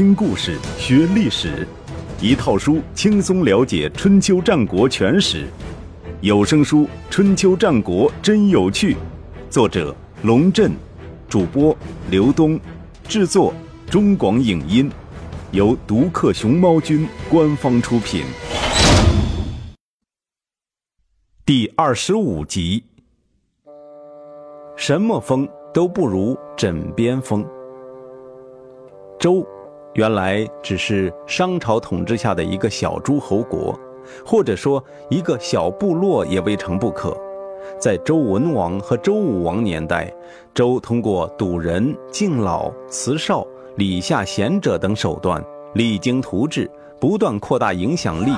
听故事学历史，一套书轻松了解春秋战国全史。有声书《春秋战国真有趣》，作者龙震，主播刘东，制作中广影音，由独克熊猫君官方出品。第二十五集，什么风都不如枕边风。周，原来只是商朝统治下的一个小诸侯国，或者说一个小部落也未尝不可。在周文王和周武王年代，周通过堵人、敬老、慈少、礼下贤者等手段，励精图治，不断扩大影响力，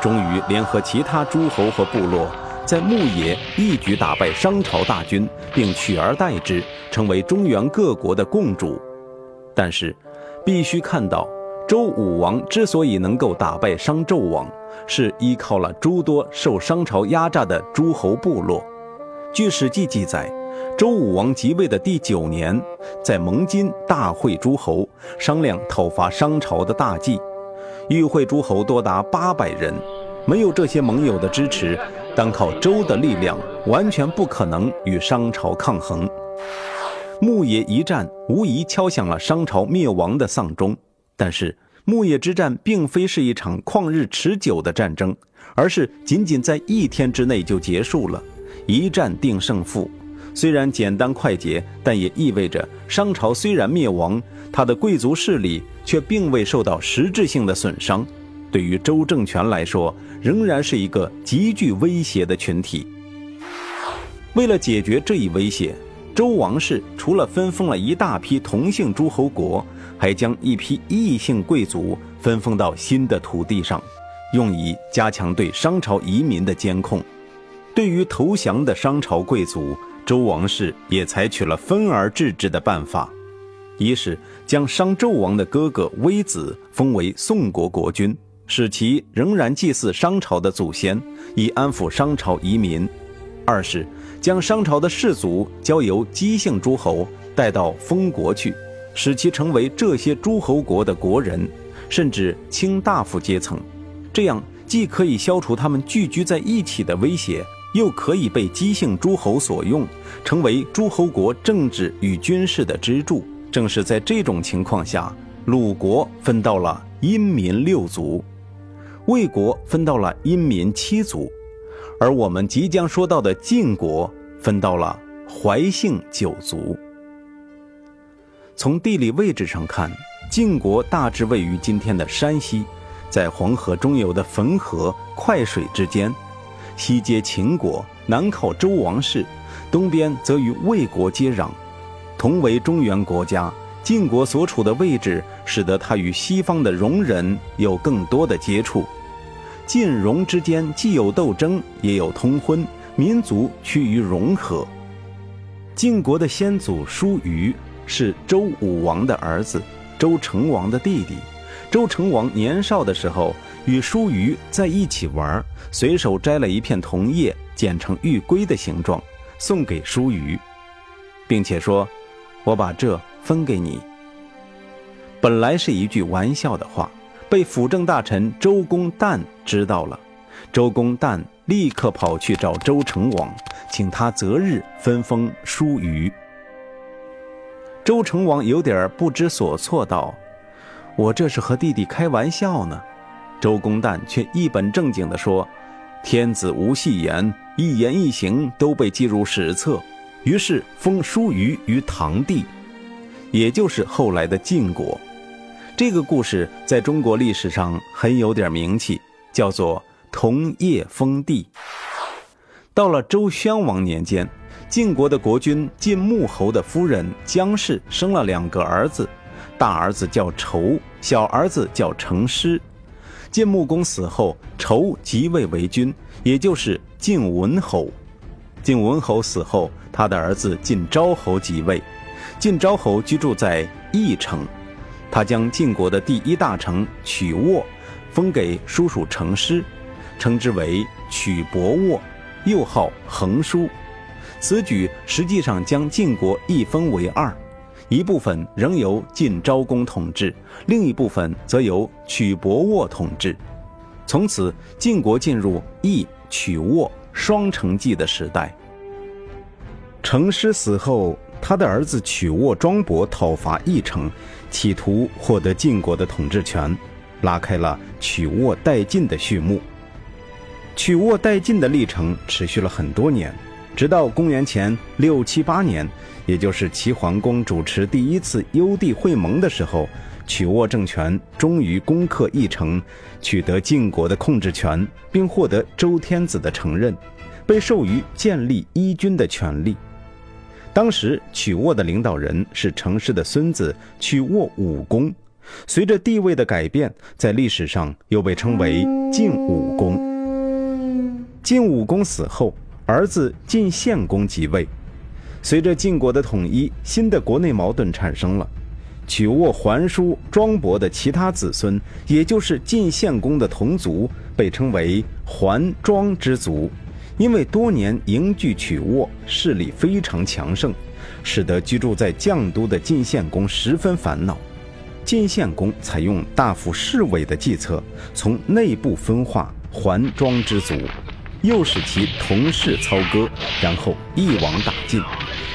终于联合其他诸侯和部落，在牧野一举打败商朝大军，并取而代之，成为中原各国的共主。但是，必须看到，周武王之所以能够打败商纣王，是依靠了诸多受商朝压榨的诸侯部落。据《史记》记载，周武王即位的第九年，在蒙津大会诸侯，商量讨伐商朝的大计。与会诸侯多达八百人，没有这些盟友的支持，单靠周的力量，完全不可能与商朝抗衡。牧野一战无疑敲响了商朝灭亡的丧钟，但是牧野之战并非是一场旷日持久的战争，而是仅仅在一天之内就结束了，一战定胜负。虽然简单快捷，但也意味着商朝虽然灭亡，他的贵族势力却并未受到实质性的损伤。对于周政权来说，仍然是一个极具威胁的群体。为了解决这一威胁。周王室除了分封了一大批同姓诸侯国，还将一批异姓贵族分封到新的土地上，用以加强对商朝移民的监控。对于投降的商朝贵族，周王室也采取了分而治之的办法：一是将商纣王的哥哥微子封为宋国国君，使其仍然祭祀商朝的祖先，以安抚商朝移民；二是。将商朝的士族交由姬姓诸侯带到封国去，使其成为这些诸侯国的国人，甚至卿大夫阶层。这样既可以消除他们聚居在一起的威胁，又可以被姬姓诸侯所用，成为诸侯国政治与军事的支柱。正是在这种情况下，鲁国分到了殷民六族，魏国分到了殷民七族。而我们即将说到的晋国分到了怀姓九族。从地理位置上看，晋国大致位于今天的山西，在黄河中游的汾河、快水之间，西接秦国，南靠周王室，东边则与魏国接壤。同为中原国家，晋国所处的位置使得它与西方的戎人有更多的接触。晋戎之间既有斗争，也有通婚，民族趋于融合。晋国的先祖叔虞是周武王的儿子，周成王的弟弟。周成王年少的时候与叔虞在一起玩，随手摘了一片桐叶，剪成玉圭的形状，送给叔虞，并且说：“我把这分给你。”本来是一句玩笑的话。被辅政大臣周公旦知道了，周公旦立刻跑去找周成王，请他择日分封叔虞。周成王有点不知所措，道：“我这是和弟弟开玩笑呢。”周公旦却一本正经地说：“天子无戏言，一言一行都被记入史册。”于是封叔虞于唐地，也就是后来的晋国。这个故事在中国历史上很有点名气，叫做“同叶封地”。到了周宣王年间，晋国的国君晋穆侯的夫人姜氏生了两个儿子，大儿子叫仇，小儿子叫成师。晋穆公死后，仇即位为君，也就是晋文侯。晋文侯死后，他的儿子晋昭侯即位。晋昭侯居住在翼城。他将晋国的第一大城曲沃封给叔叔成师，称之为曲伯沃，又号恒叔。此举实际上将晋国一分为二，一部分仍由晋昭公统治，另一部分则由曲伯沃统治。从此，晋国进入义曲沃双城记的时代。成师死后，他的儿子曲沃庄伯讨伐义城，企图获得晋国的统治权，拉开了曲沃代晋的序幕。曲沃代晋的历程持续了很多年，直到公元前六七八年，也就是齐桓公主持第一次幽地会盟的时候。曲沃政权终于攻克义城，取得晋国的控制权，并获得周天子的承认，被授予建立伊军的权利。当时曲沃的领导人是程氏的孙子曲沃武公，随着地位的改变，在历史上又被称为晋武公。晋武公死后，儿子晋献公即位。随着晋国的统一，新的国内矛盾产生了。曲沃桓叔庄伯的其他子孙，也就是晋献公的同族，被称为桓庄之族，因为多年迎拒曲沃，势力非常强盛，使得居住在绛都的晋献公十分烦恼。晋献公采用大夫侍卫的计策，从内部分化桓庄之族，诱使其同室操戈，然后一网打尽。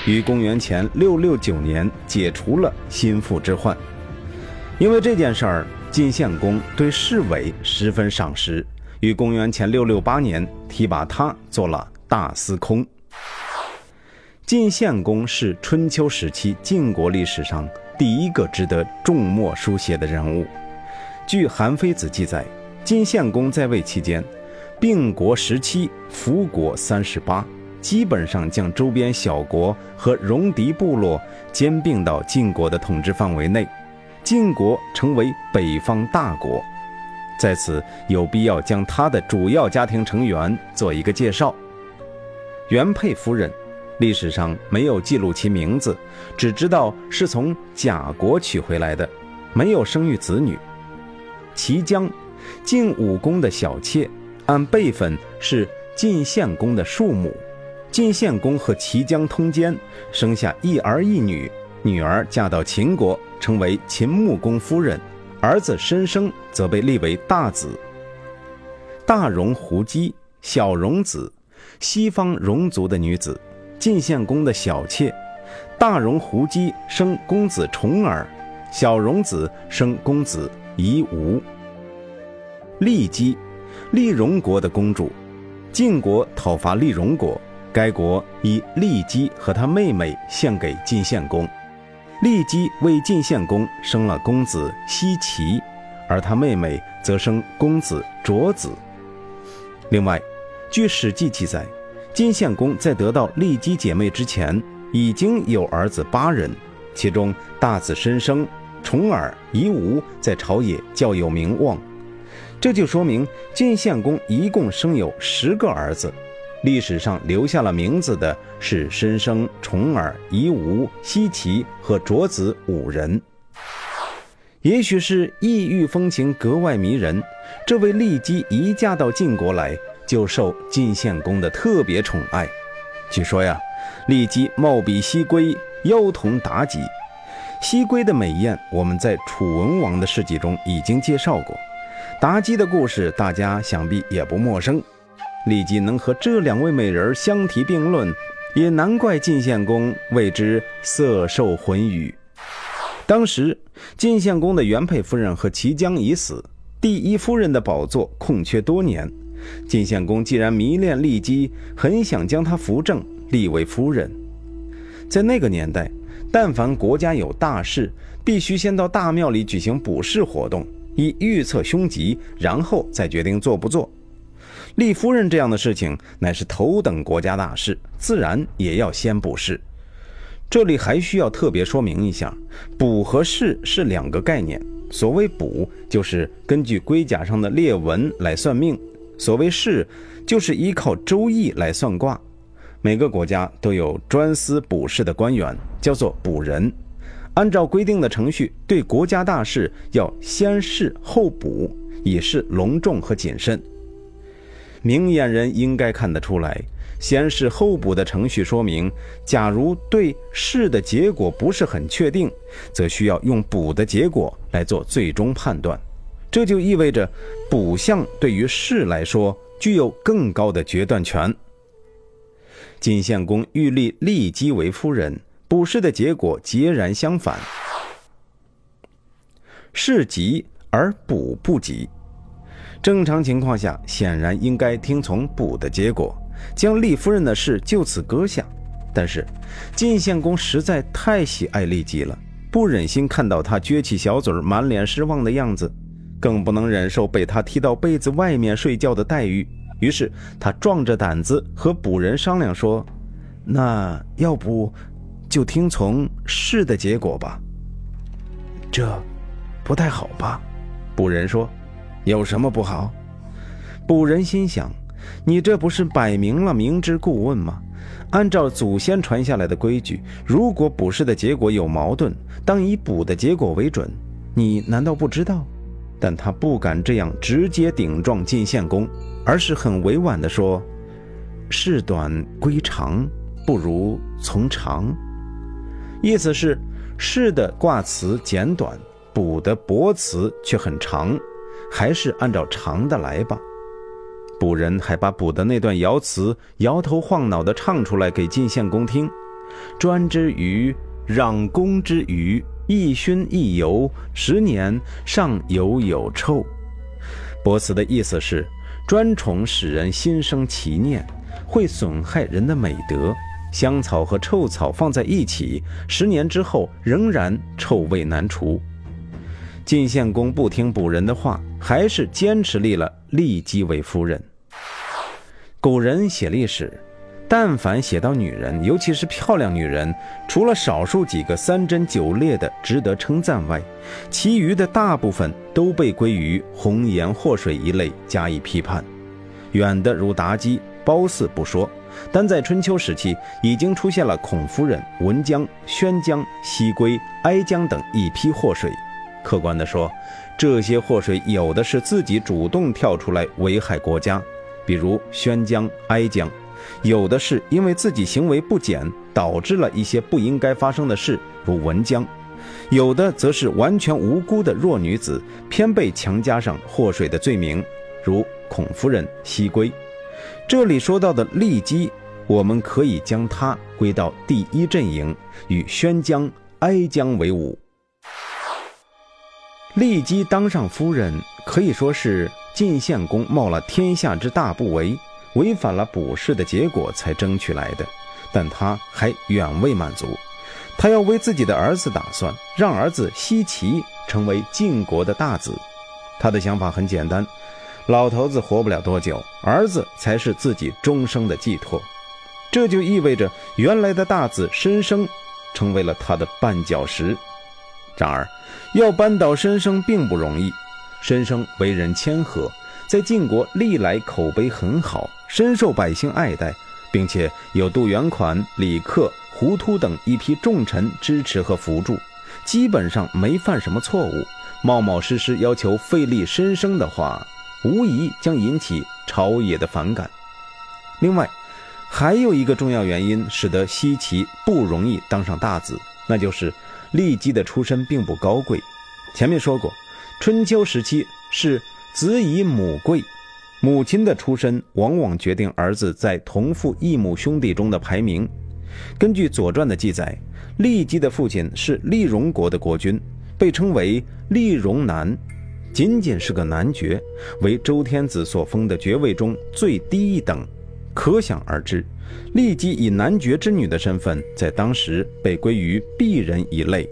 于公元前六六九年解除了心腹之患，因为这件事儿，晋献公对侍卫十分赏识，于公元前六六八年提拔他做了大司空。晋献公是春秋时期晋国历史上第一个值得重墨书写的人物。据《韩非子》记载，晋献公在位期间，并国十七，服国三十八。基本上将周边小国和戎狄部落兼并到晋国的统治范围内，晋国成为北方大国。在此有必要将他的主要家庭成员做一个介绍。原配夫人，历史上没有记录其名字，只知道是从贾国娶回来的，没有生育子女。齐姜，晋武公的小妾，按辈分是晋献公的庶母。晋献公和齐姜通奸，生下一儿一女，女儿嫁到秦国，成为秦穆公夫人；儿子申生则被立为大子。大戎胡姬，小戎子，西方戎族的女子，晋献公的小妾。大戎胡姬生公子重耳，小戎子生公子夷吾。骊姬，骊戎国的公主，晋国讨伐骊戎国。该国以骊姬和她妹妹献给晋献公，骊姬为晋献公生了公子奚齐，而他妹妹则生公子卓子。另外，据《史记》记载，晋献公在得到骊姬姐妹之前，已经有儿子八人，其中大子申生、重耳、夷吾在朝野较有名望，这就说明晋献公一共生有十个儿子。历史上留下了名字的是申生、重耳、夷吾、奚齐和卓子五人。也许是异域风情格外迷人，这位骊姬一嫁到晋国来，就受晋献公的特别宠爱。据说呀，骊姬貌比西归，腰同妲己。西归的美艳，我们在楚文王的事迹中已经介绍过。妲己的故事，大家想必也不陌生。立即能和这两位美人相提并论，也难怪晋献公为之色受魂语。当时晋献公的原配夫人和齐姜已死，第一夫人的宝座空缺多年。晋献公既然迷恋骊姬，很想将她扶正，立为夫人。在那个年代，但凡国家有大事，必须先到大庙里举行卜筮活动，以预测凶吉，然后再决定做不做。立夫人这样的事情乃是头等国家大事，自然也要先卜筮。这里还需要特别说明一下，卜和筮是两个概念。所谓卜，就是根据龟甲上的裂纹来算命；所谓筮，就是依靠周易来算卦。每个国家都有专司卜筮的官员，叫做卜人。按照规定的程序，对国家大事要先筮后卜，以示隆重和谨慎。明眼人应该看得出来，先是后补的程序说明，假如对是的结果不是很确定，则需要用补的结果来做最终判断。这就意味着，卜相对于士来说具有更高的决断权。晋献公欲立骊姬为夫人，卜氏的结果截然相反，是吉而卜不吉。正常情况下，显然应该听从卜的结果，将立夫人的事就此搁下。但是，晋献公实在太喜爱骊姬了，不忍心看到她撅起小嘴满脸失望的样子，更不能忍受被他踢到被子外面睡觉的待遇。于是，他壮着胆子和卜人商量说：“那要不，就听从是的结果吧。”这，不太好吧？卜人说。有什么不好？卜人心想：你这不是摆明了明知故问吗？按照祖先传下来的规矩，如果卜筮的结果有矛盾，当以卜的结果为准。你难道不知道？但他不敢这样直接顶撞晋献公，而是很委婉地说：“事短归长，不如从长。”意思是，是的卦辞简短，卜的卜辞却很长。还是按照长的来吧。卜人还把卜的那段爻辞摇头晃脑地唱出来给晋献公听：“专之于攘公之余，一熏一油，十年尚犹有臭。”卜辞的意思是，专宠使人心生奇念，会损害人的美德。香草和臭草放在一起，十年之后仍然臭味难除。晋献公不听卜人的话。还是坚持立了骊姬为夫人。古人写历史，但凡写到女人，尤其是漂亮女人，除了少数几个三贞九烈的值得称赞外，其余的大部分都被归于红颜祸水一类加以批判。远的如妲己、褒姒不说，但在春秋时期已经出现了孔夫人、文姜、宣姜、西归、哀姜等一批祸水。客观地说，这些祸水有的是自己主动跳出来危害国家，比如宣姜、哀姜；有的是因为自己行为不检，导致了一些不应该发生的事，如文姜；有的则是完全无辜的弱女子，偏被强加上祸水的罪名，如孔夫人、西归。这里说到的骊姬，我们可以将她归到第一阵营，与宣姜、哀姜为伍。骊姬当上夫人，可以说是晋献公冒了天下之大不韪，违反了卜筮的结果才争取来的。但他还远未满足，他要为自己的儿子打算，让儿子奚齐成为晋国的大子。他的想法很简单：老头子活不了多久，儿子才是自己终生的寄托。这就意味着原来的大子申生成为了他的绊脚石。然而，要扳倒申生并不容易。申生为人谦和，在晋国历来口碑很好，深受百姓爱戴，并且有杜元款、李克、胡突等一批重臣支持和辅助，基本上没犯什么错误。冒冒失失要求废立申生的话，无疑将引起朝野的反感。另外，还有一个重要原因，使得西岐不容易当上大子，那就是。骊姬的出身并不高贵，前面说过，春秋时期是子以母贵，母亲的出身往往决定儿子在同父异母兄弟中的排名。根据《左传》的记载，骊姬的父亲是厉荣国的国君，被称为厉荣男，仅仅是个男爵，为周天子所封的爵位中最低一等，可想而知。骊姬以男爵之女的身份，在当时被归于鄙人一类，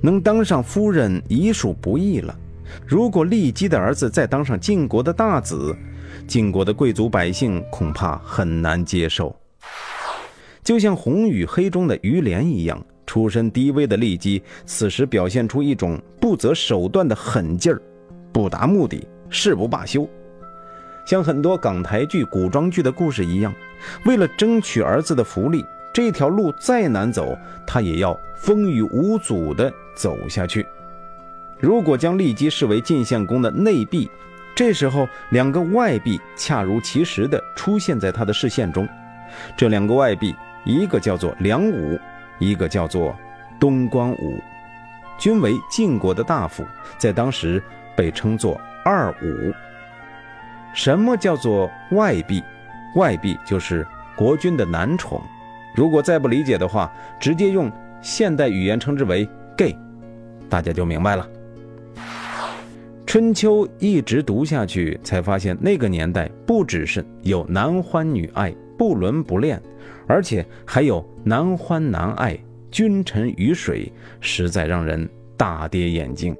能当上夫人已属不易了。如果骊姬的儿子再当上晋国的大子，晋国的贵族百姓恐怕很难接受。就像《红与黑》中的于连一样，出身低微的利姬，此时表现出一种不择手段的狠劲儿，不达目的誓不罢休。像很多港台剧、古装剧的故事一样，为了争取儿子的福利，这条路再难走，他也要风雨无阻地走下去。如果将利姬视为晋献公的内婢，这时候两个外币恰如其时地出现在他的视线中，这两个外币，一个叫做梁武，一个叫做东光武，均为晋国的大夫，在当时被称作二武。什么叫做外币？外币就是国君的男宠。如果再不理解的话，直接用现代语言称之为 “gay”，大家就明白了。春秋一直读下去，才发现那个年代不只是有男欢女爱、不伦不恋，而且还有男欢男爱、君臣鱼水，实在让人大跌眼镜。